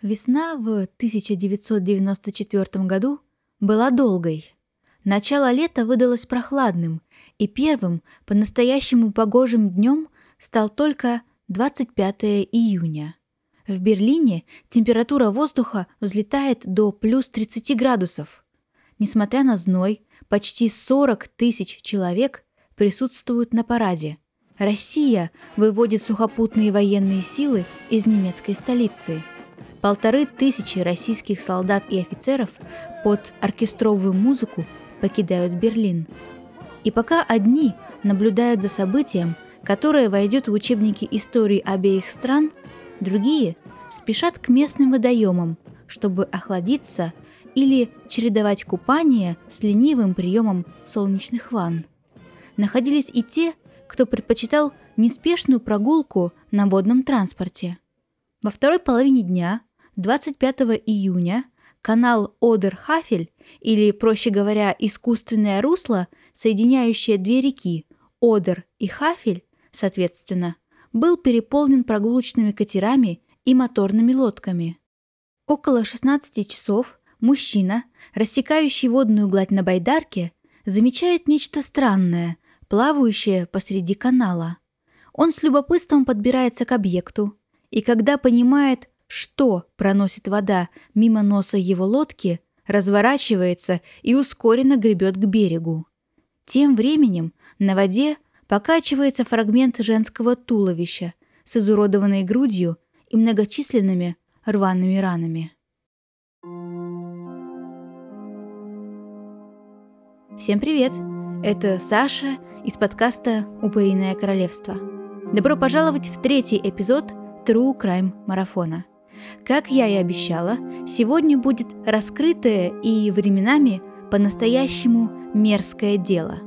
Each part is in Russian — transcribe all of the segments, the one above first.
Весна в 1994 году была долгой. Начало лета выдалось прохладным, и первым по-настоящему погожим днем стал только 25 июня. В Берлине температура воздуха взлетает до плюс 30 градусов. Несмотря на зной, почти 40 тысяч человек присутствуют на параде. Россия выводит сухопутные военные силы из немецкой столицы – Полторы тысячи российских солдат и офицеров под оркестровую музыку покидают Берлин. И пока одни наблюдают за событием, которое войдет в учебники истории обеих стран, другие спешат к местным водоемам, чтобы охладиться или чередовать купание с ленивым приемом солнечных ванн. Находились и те, кто предпочитал неспешную прогулку на водном транспорте. Во второй половине дня 25 июня канал Одер-Хафель, или, проще говоря, искусственное русло, соединяющее две реки, Одер и Хафель, соответственно, был переполнен прогулочными катерами и моторными лодками. Около 16 часов мужчина, рассекающий водную гладь на байдарке, замечает нечто странное, плавающее посреди канала. Он с любопытством подбирается к объекту, и когда понимает, что проносит вода мимо носа его лодки, разворачивается и ускоренно гребет к берегу. Тем временем на воде покачивается фрагмент женского туловища с изуродованной грудью и многочисленными рваными ранами. Всем привет! Это Саша из подкаста «Упыриное королевство». Добро пожаловать в третий эпизод True Crime марафона – как я и обещала, сегодня будет раскрытое и временами по-настоящему мерзкое дело.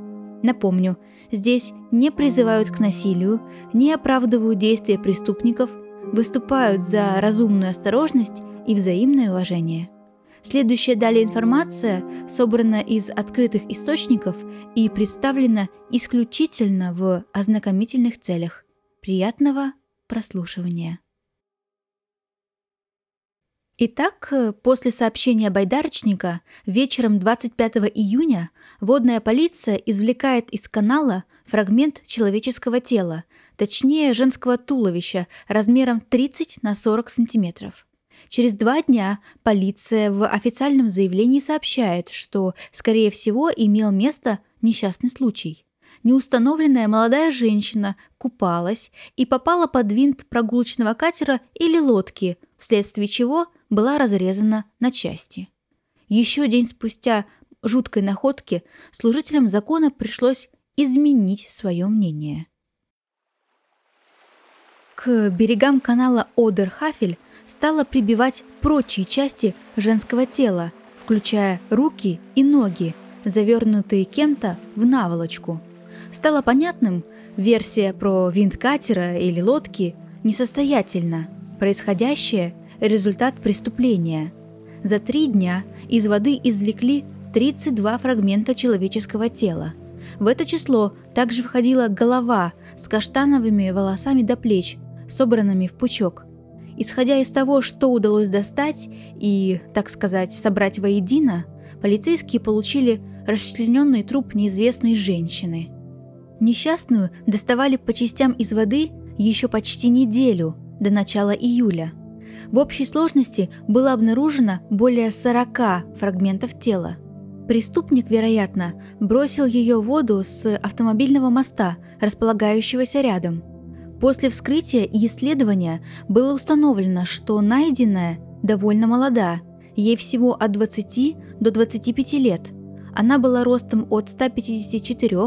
Напомню, здесь не призывают к насилию, не оправдывают действия преступников, выступают за разумную осторожность и взаимное уважение. Следующая далее информация собрана из открытых источников и представлена исключительно в ознакомительных целях. Приятного прослушивания! Итак, э, после сообщения байдарочника вечером 25 июня водная полиция извлекает из канала фрагмент человеческого тела, точнее женского туловища размером 30 на 40 сантиметров. Через два дня полиция в официальном заявлении сообщает, что, скорее всего, имел место несчастный случай. Неустановленная молодая женщина купалась и попала под винт прогулочного катера или лодки, вследствие чего – была разрезана на части. Еще день спустя жуткой находки служителям закона пришлось изменить свое мнение. К берегам канала Одерхафель стало прибивать прочие части женского тела, включая руки и ноги, завернутые кем-то в наволочку. Стало понятным, версия про винт катера или лодки несостоятельна. Происходящее результат преступления. За три дня из воды извлекли 32 фрагмента человеческого тела. В это число также входила голова с каштановыми волосами до плеч, собранными в пучок. Исходя из того, что удалось достать и, так сказать, собрать воедино, полицейские получили расчлененный труп неизвестной женщины. Несчастную доставали по частям из воды еще почти неделю, до начала июля – в общей сложности было обнаружено более 40 фрагментов тела. Преступник, вероятно, бросил ее в воду с автомобильного моста, располагающегося рядом. После вскрытия и исследования было установлено, что найденная довольно молода, ей всего от 20 до 25 лет. Она была ростом от 154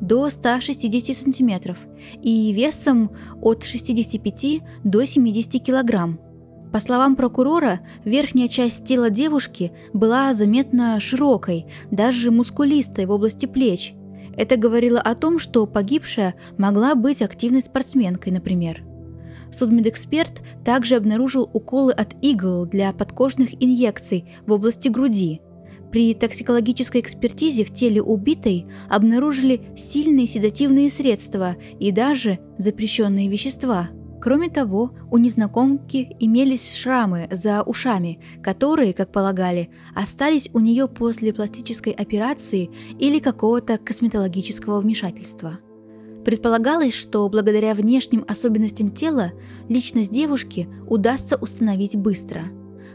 до 160 сантиметров и весом от 65 до 70 килограмм. По словам прокурора, верхняя часть тела девушки была заметно широкой, даже мускулистой в области плеч. Это говорило о том, что погибшая могла быть активной спортсменкой, например. Судмедэксперт также обнаружил уколы от игл для подкожных инъекций в области груди. При токсикологической экспертизе в теле убитой обнаружили сильные седативные средства и даже запрещенные вещества – Кроме того, у незнакомки имелись шрамы за ушами, которые, как полагали, остались у нее после пластической операции или какого-то косметологического вмешательства. Предполагалось, что благодаря внешним особенностям тела личность девушки удастся установить быстро.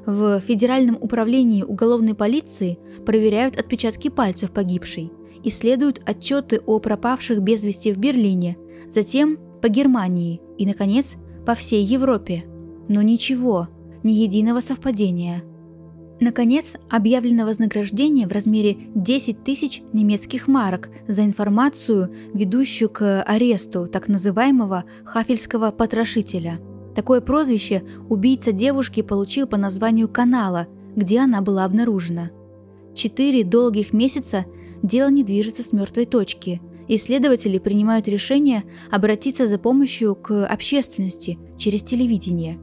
В Федеральном управлении уголовной полиции проверяют отпечатки пальцев погибшей, исследуют отчеты о пропавших без вести в Берлине, затем по Германии и, наконец, по всей Европе. Но ничего, ни единого совпадения. Наконец, объявлено вознаграждение в размере 10 тысяч немецких марок за информацию, ведущую к аресту так называемого хафельского потрошителя. Такое прозвище убийца девушки получил по названию канала, где она была обнаружена. Четыре долгих месяца дело не движется с мертвой точки – исследователи принимают решение обратиться за помощью к общественности через телевидение.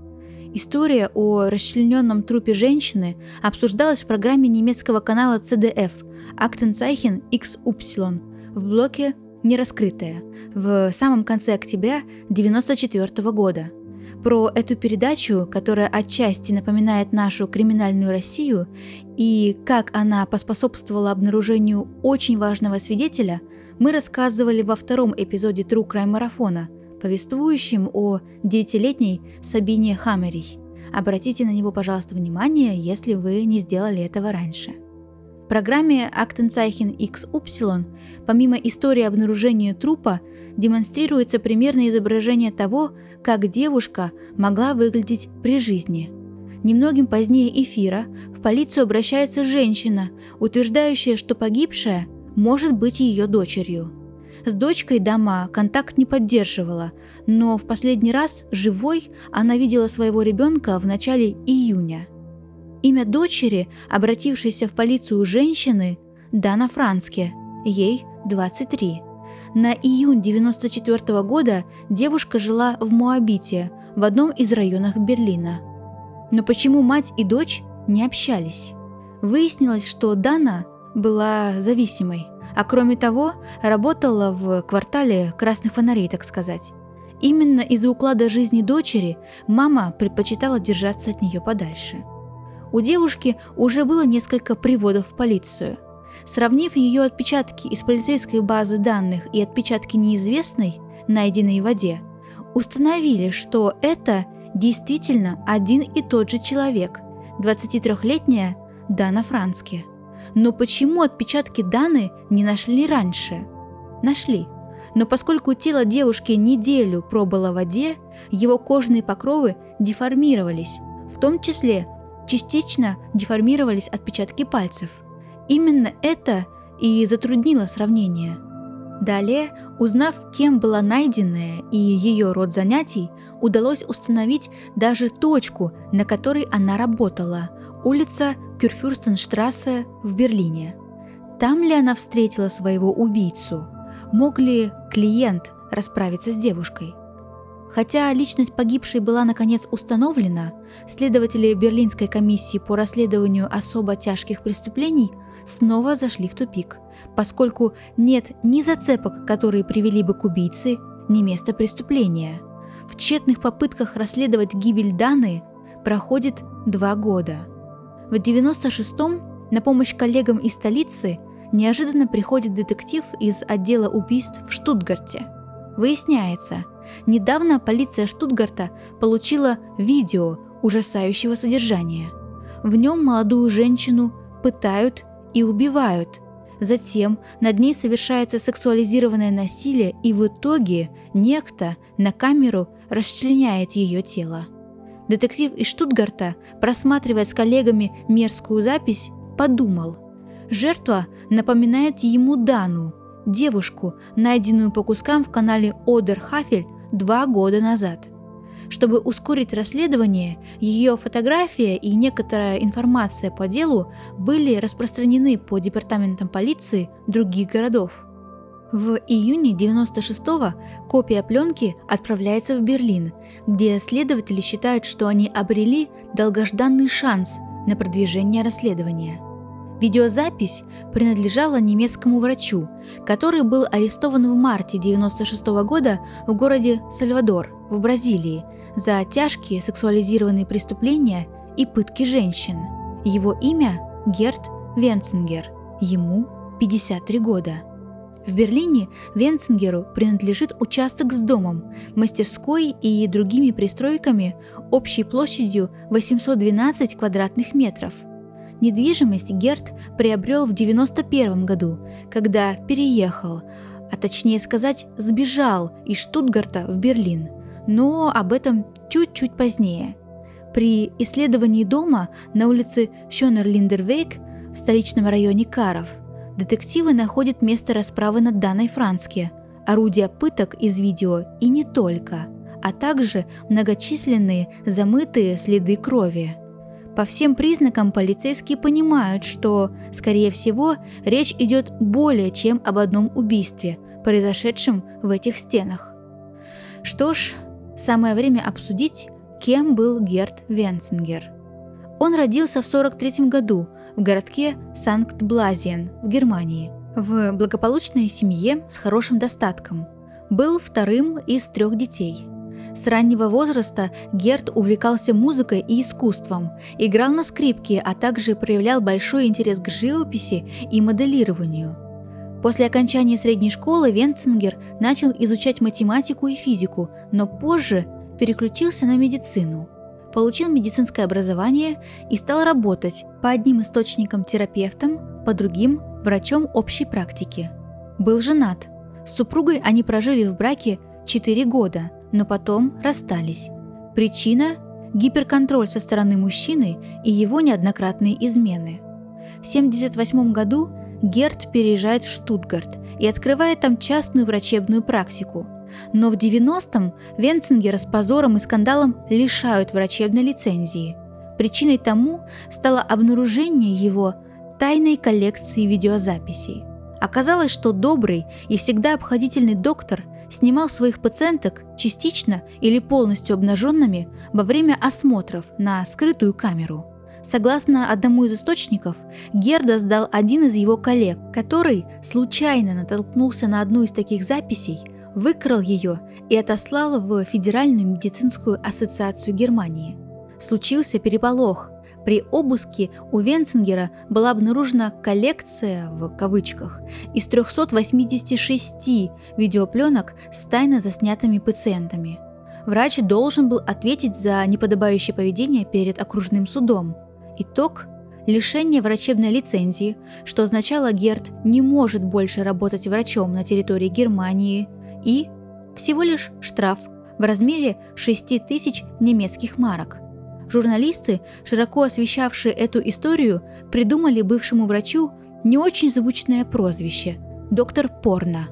История о расчлененном трупе женщины обсуждалась в программе немецкого канала CDF Актенцайхен XY в блоке «Нераскрытая» в самом конце октября 1994 года. Про эту передачу, которая отчасти напоминает нашу криминальную Россию, и как она поспособствовала обнаружению очень важного свидетеля – мы рассказывали во втором эпизоде True Crime марафона, повествующем о девятилетней Сабине Хаммерей. Обратите на него, пожалуйста, внимание, если вы не сделали этого раньше. В программе Актенцайхен XY, помимо истории обнаружения трупа, демонстрируется примерное изображение того, как девушка могла выглядеть при жизни. Немногим позднее эфира в полицию обращается женщина, утверждающая, что погибшая может быть ее дочерью. С дочкой Дама контакт не поддерживала, но в последний раз живой она видела своего ребенка в начале июня. Имя дочери, обратившейся в полицию женщины, Дана Франске, ей 23. На июнь 94 года девушка жила в Моабите, в одном из районов Берлина. Но почему мать и дочь не общались? Выяснилось, что Дана была зависимой, а кроме того, работала в квартале красных фонарей, так сказать. Именно из-за уклада жизни дочери мама предпочитала держаться от нее подальше. У девушки уже было несколько приводов в полицию. Сравнив ее отпечатки из полицейской базы данных и отпечатки неизвестной, найденной в воде, установили, что это действительно один и тот же человек, 23-летняя Дана Франски. Но почему отпечатки Даны не нашли раньше? Нашли. Но поскольку тело девушки неделю пробыло в воде, его кожные покровы деформировались, в том числе частично деформировались отпечатки пальцев. Именно это и затруднило сравнение. Далее, узнав, кем была найденная и ее род занятий, удалось установить даже точку, на которой она работала – улица Кюрфюрстенштрассе в Берлине. Там ли она встретила своего убийцу? Мог ли клиент расправиться с девушкой? Хотя личность погибшей была наконец установлена, следователи Берлинской комиссии по расследованию особо тяжких преступлений снова зашли в тупик, поскольку нет ни зацепок, которые привели бы к убийце, ни места преступления. В тщетных попытках расследовать гибель Даны проходит два года – в 96-м на помощь коллегам из столицы неожиданно приходит детектив из отдела убийств в Штутгарте. Выясняется, недавно полиция Штутгарта получила видео ужасающего содержания. В нем молодую женщину пытают и убивают. Затем над ней совершается сексуализированное насилие, и в итоге некто на камеру расчленяет ее тело. Детектив из Штутгарта, просматривая с коллегами мерзкую запись, подумал. Жертва напоминает ему Дану, девушку, найденную по кускам в канале Одер Хафель два года назад. Чтобы ускорить расследование, ее фотография и некоторая информация по делу были распространены по департаментам полиции других городов. В июне 96-го копия пленки отправляется в Берлин, где следователи считают, что они обрели долгожданный шанс на продвижение расследования. Видеозапись принадлежала немецкому врачу, который был арестован в марте 1996 года в городе Сальвадор в Бразилии за тяжкие сексуализированные преступления и пытки женщин. Его имя Герт Венцингер, ему 53 года. В Берлине Венцингеру принадлежит участок с домом, мастерской и другими пристройками общей площадью 812 квадратных метров. Недвижимость Герт приобрел в 1991 году, когда переехал, а точнее сказать, сбежал из Штутгарта в Берлин. Но об этом чуть-чуть позднее. При исследовании дома на улице Шонерлиндервейк в столичном районе Каров – детективы находят место расправы над Даной Францке, орудия пыток из видео и не только, а также многочисленные замытые следы крови. По всем признакам полицейские понимают, что, скорее всего, речь идет более чем об одном убийстве, произошедшем в этих стенах. Что ж, самое время обсудить, кем был Герт Венцингер. Он родился в 43 году в городке Санкт-Блазиен в Германии, в благополучной семье с хорошим достатком. Был вторым из трех детей. С раннего возраста Герт увлекался музыкой и искусством, играл на скрипке, а также проявлял большой интерес к живописи и моделированию. После окончания средней школы Венцингер начал изучать математику и физику, но позже переключился на медицину – получил медицинское образование и стал работать по одним источникам терапевтом, по другим – врачом общей практики. Был женат. С супругой они прожили в браке 4 года, но потом расстались. Причина – гиперконтроль со стороны мужчины и его неоднократные измены. В 1978 году Герт переезжает в Штутгарт и открывает там частную врачебную практику – но в 90-м Венцингера с позором и скандалом лишают врачебной лицензии. Причиной тому стало обнаружение его тайной коллекции видеозаписей. Оказалось, что добрый и всегда обходительный доктор снимал своих пациенток частично или полностью обнаженными во время осмотров на скрытую камеру. Согласно одному из источников, Герда сдал один из его коллег, который случайно натолкнулся на одну из таких записей – выкрал ее и отослал в Федеральную медицинскую ассоциацию Германии. Случился переполох. При обыске у Венцингера была обнаружена коллекция, в кавычках, из 386 видеопленок с тайно заснятыми пациентами. Врач должен был ответить за неподобающее поведение перед окружным судом. Итог – лишение врачебной лицензии, что означало, Герт не может больше работать врачом на территории Германии, и всего лишь штраф в размере 6 тысяч немецких марок. Журналисты, широко освещавшие эту историю, придумали бывшему врачу не очень звучное прозвище – доктор Порно.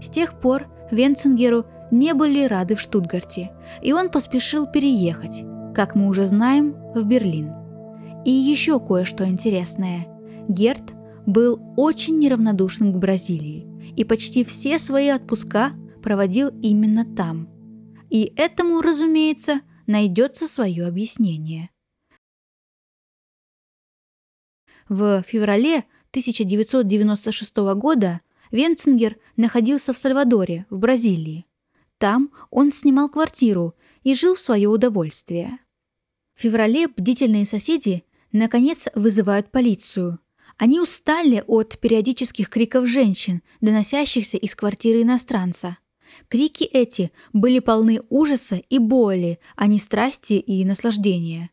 С тех пор Венцингеру не были рады в Штутгарте, и он поспешил переехать, как мы уже знаем, в Берлин. И еще кое-что интересное. Герт был очень неравнодушен к Бразилии, и почти все свои отпуска – проводил именно там. И этому, разумеется, найдется свое объяснение. В феврале 1996 года Венцингер находился в Сальвадоре, в Бразилии. Там он снимал квартиру и жил в свое удовольствие. В феврале бдительные соседи наконец вызывают полицию. Они устали от периодических криков женщин, доносящихся из квартиры иностранца. Крики эти были полны ужаса и боли, а не страсти и наслаждения.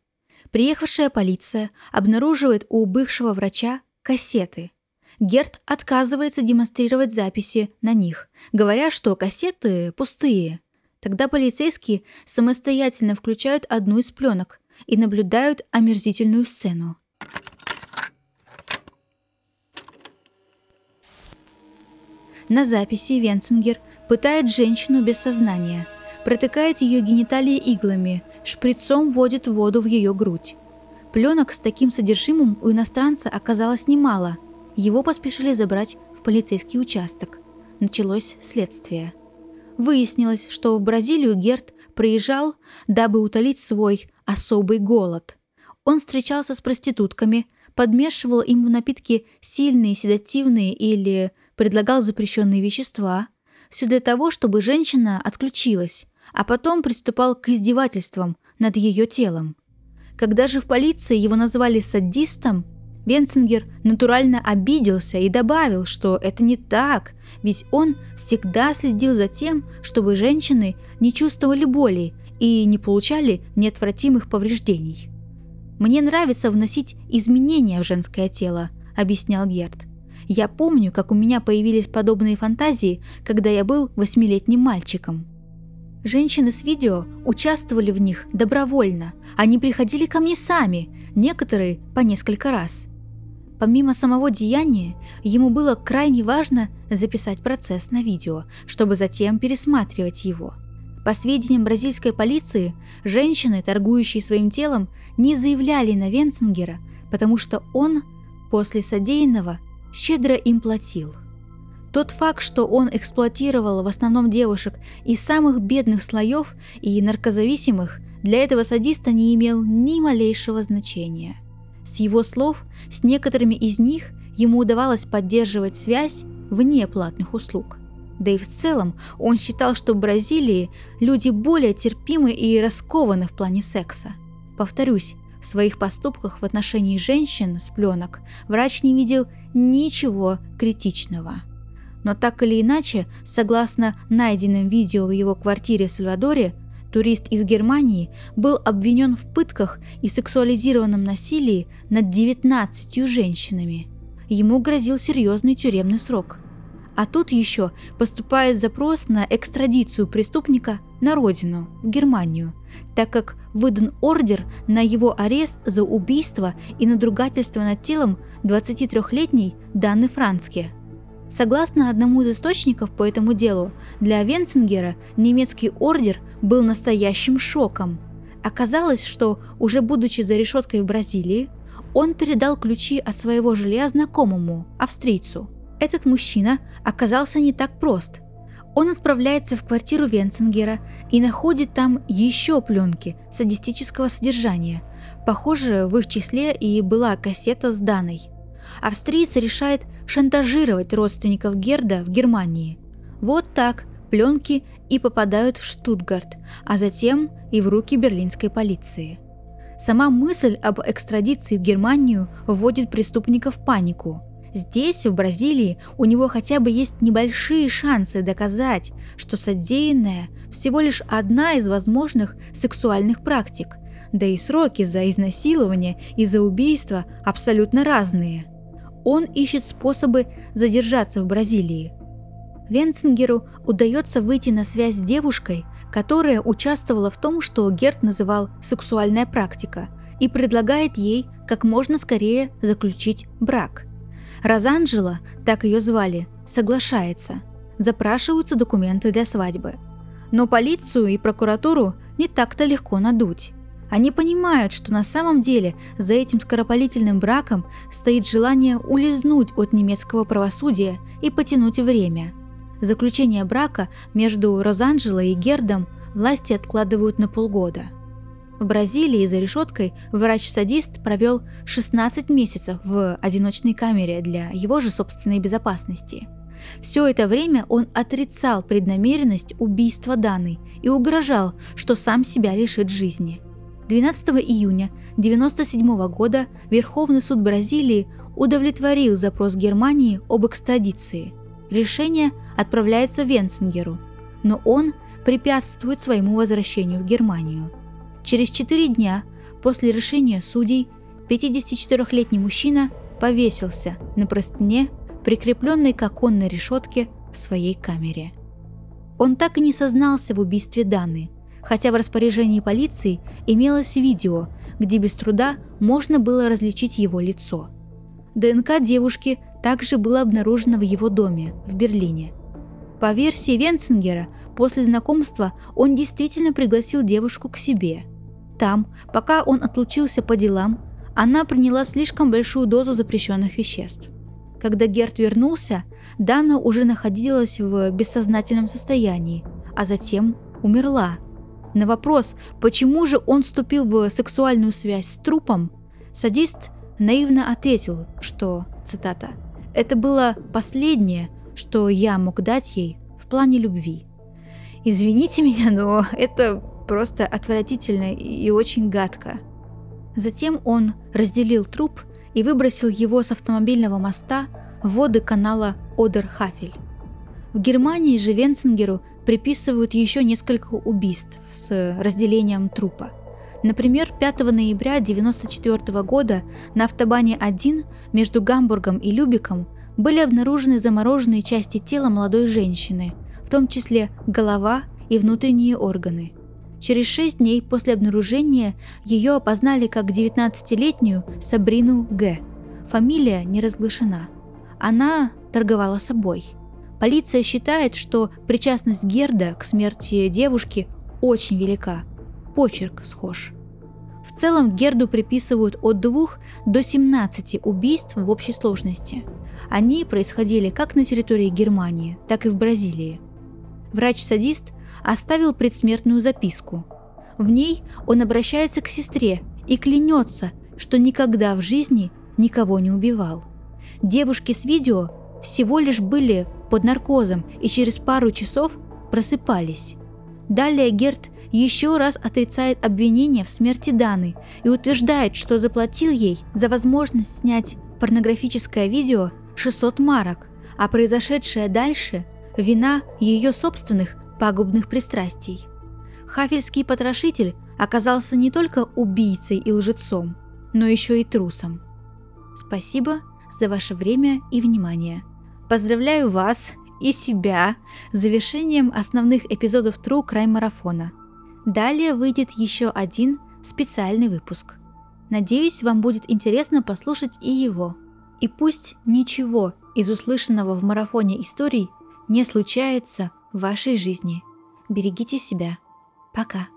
Приехавшая полиция обнаруживает у бывшего врача кассеты. Герт отказывается демонстрировать записи на них, говоря, что кассеты пустые. Тогда полицейские самостоятельно включают одну из пленок и наблюдают омерзительную сцену. На записи Венцингер пытает женщину без сознания, протыкает ее гениталии иглами, шприцом вводит воду в ее грудь. Пленок с таким содержимым у иностранца оказалось немало. Его поспешили забрать в полицейский участок. Началось следствие. Выяснилось, что в Бразилию Герт приезжал, дабы утолить свой особый голод. Он встречался с проститутками, подмешивал им в напитки сильные седативные или предлагал запрещенные вещества. Все для того, чтобы женщина отключилась, а потом приступал к издевательствам над ее телом. Когда же в полиции его назвали садистом, Венцингер натурально обиделся и добавил, что это не так, ведь он всегда следил за тем, чтобы женщины не чувствовали боли и не получали неотвратимых повреждений. «Мне нравится вносить изменения в женское тело», – объяснял Герт. «Я помню, как у меня появились подобные фантазии, когда я был восьмилетним мальчиком». Женщины с видео участвовали в них добровольно. Они приходили ко мне сами, некоторые по несколько раз. Помимо самого деяния, ему было крайне важно записать процесс на видео, чтобы затем пересматривать его. По сведениям бразильской полиции, женщины, торгующие своим телом, не заявляли на Венцингера, потому что он после содеянного щедро им платил. Тот факт, что он эксплуатировал в основном девушек из самых бедных слоев и наркозависимых, для этого садиста не имел ни малейшего значения – с его слов, с некоторыми из них ему удавалось поддерживать связь вне платных услуг. Да и в целом он считал, что в Бразилии люди более терпимы и раскованы в плане секса. Повторюсь, в своих поступках в отношении женщин с пленок врач не видел ничего критичного. Но так или иначе, согласно найденным видео в его квартире в Сальвадоре, турист из Германии, был обвинен в пытках и сексуализированном насилии над 19 женщинами. Ему грозил серьезный тюремный срок. А тут еще поступает запрос на экстрадицию преступника на родину, в Германию, так как выдан ордер на его арест за убийство и надругательство над телом 23-летней Данны Францке – Согласно одному из источников по этому делу, для Венцингера немецкий ордер был настоящим шоком. Оказалось, что уже будучи за решеткой в Бразилии, он передал ключи от своего жилья знакомому, австрийцу. Этот мужчина оказался не так прост. Он отправляется в квартиру Венцингера и находит там еще пленки садистического содержания. Похоже, в их числе и была кассета с Даной – австриец решает шантажировать родственников Герда в Германии. Вот так пленки и попадают в Штутгарт, а затем и в руки берлинской полиции. Сама мысль об экстрадиции в Германию вводит преступника в панику. Здесь, в Бразилии, у него хотя бы есть небольшие шансы доказать, что содеянное всего лишь одна из возможных сексуальных практик, да и сроки за изнасилование и за убийство абсолютно разные – он ищет способы задержаться в Бразилии. Венцингеру удается выйти на связь с девушкой, которая участвовала в том, что Герт называл «сексуальная практика», и предлагает ей как можно скорее заключить брак. Розанджела, так ее звали, соглашается. Запрашиваются документы для свадьбы. Но полицию и прокуратуру не так-то легко надуть. Они понимают, что на самом деле за этим скоропалительным браком стоит желание улизнуть от немецкого правосудия и потянуть время. Заключение брака между Розанджело и Гердом власти откладывают на полгода. В Бразилии за решеткой врач-садист провел 16 месяцев в одиночной камере для его же собственной безопасности. Все это время он отрицал преднамеренность убийства Даны и угрожал, что сам себя лишит жизни. 12 июня 1997 года Верховный суд Бразилии удовлетворил запрос Германии об экстрадиции. Решение отправляется Венцингеру, но он препятствует своему возвращению в Германию. Через четыре дня после решения судей 54-летний мужчина повесился на простыне, прикрепленной к оконной решетке в своей камере. Он так и не сознался в убийстве Даны – хотя в распоряжении полиции имелось видео, где без труда можно было различить его лицо. ДНК девушки также было обнаружено в его доме в Берлине. По версии Венцингера, после знакомства он действительно пригласил девушку к себе. Там, пока он отлучился по делам, она приняла слишком большую дозу запрещенных веществ. Когда Герт вернулся, Дана уже находилась в бессознательном состоянии, а затем умерла – на вопрос, почему же он вступил в сексуальную связь с трупом, садист наивно ответил, что, цитата, «это было последнее, что я мог дать ей в плане любви». Извините меня, но это просто отвратительно и очень гадко. Затем он разделил труп и выбросил его с автомобильного моста в воды канала Одер-Хафель. В Германии же Венцингеру приписывают еще несколько убийств с разделением трупа. Например, 5 ноября 1994 года на автобане 1 между Гамбургом и Любиком были обнаружены замороженные части тела молодой женщины, в том числе голова и внутренние органы. Через шесть дней после обнаружения ее опознали как 19-летнюю Сабрину Г. Фамилия не разглашена. Она торговала собой. Полиция считает, что причастность Герда к смерти девушки очень велика. Почерк схож. В целом Герду приписывают от 2 до 17 убийств в общей сложности. Они происходили как на территории Германии, так и в Бразилии. Врач-садист оставил предсмертную записку. В ней он обращается к сестре и клянется, что никогда в жизни никого не убивал. Девушки с видео всего лишь были под наркозом и через пару часов просыпались. Далее Герт еще раз отрицает обвинение в смерти Даны и утверждает, что заплатил ей за возможность снять порнографическое видео 600 марок, а произошедшее дальше – вина ее собственных пагубных пристрастий. Хафельский потрошитель оказался не только убийцей и лжецом, но еще и трусом. Спасибо за ваше время и внимание. Поздравляю вас и себя с завершением основных эпизодов True Crime марафона. Далее выйдет еще один специальный выпуск. Надеюсь, вам будет интересно послушать и его. И пусть ничего из услышанного в марафоне историй не случается вашей жизни. Берегите себя. Пока.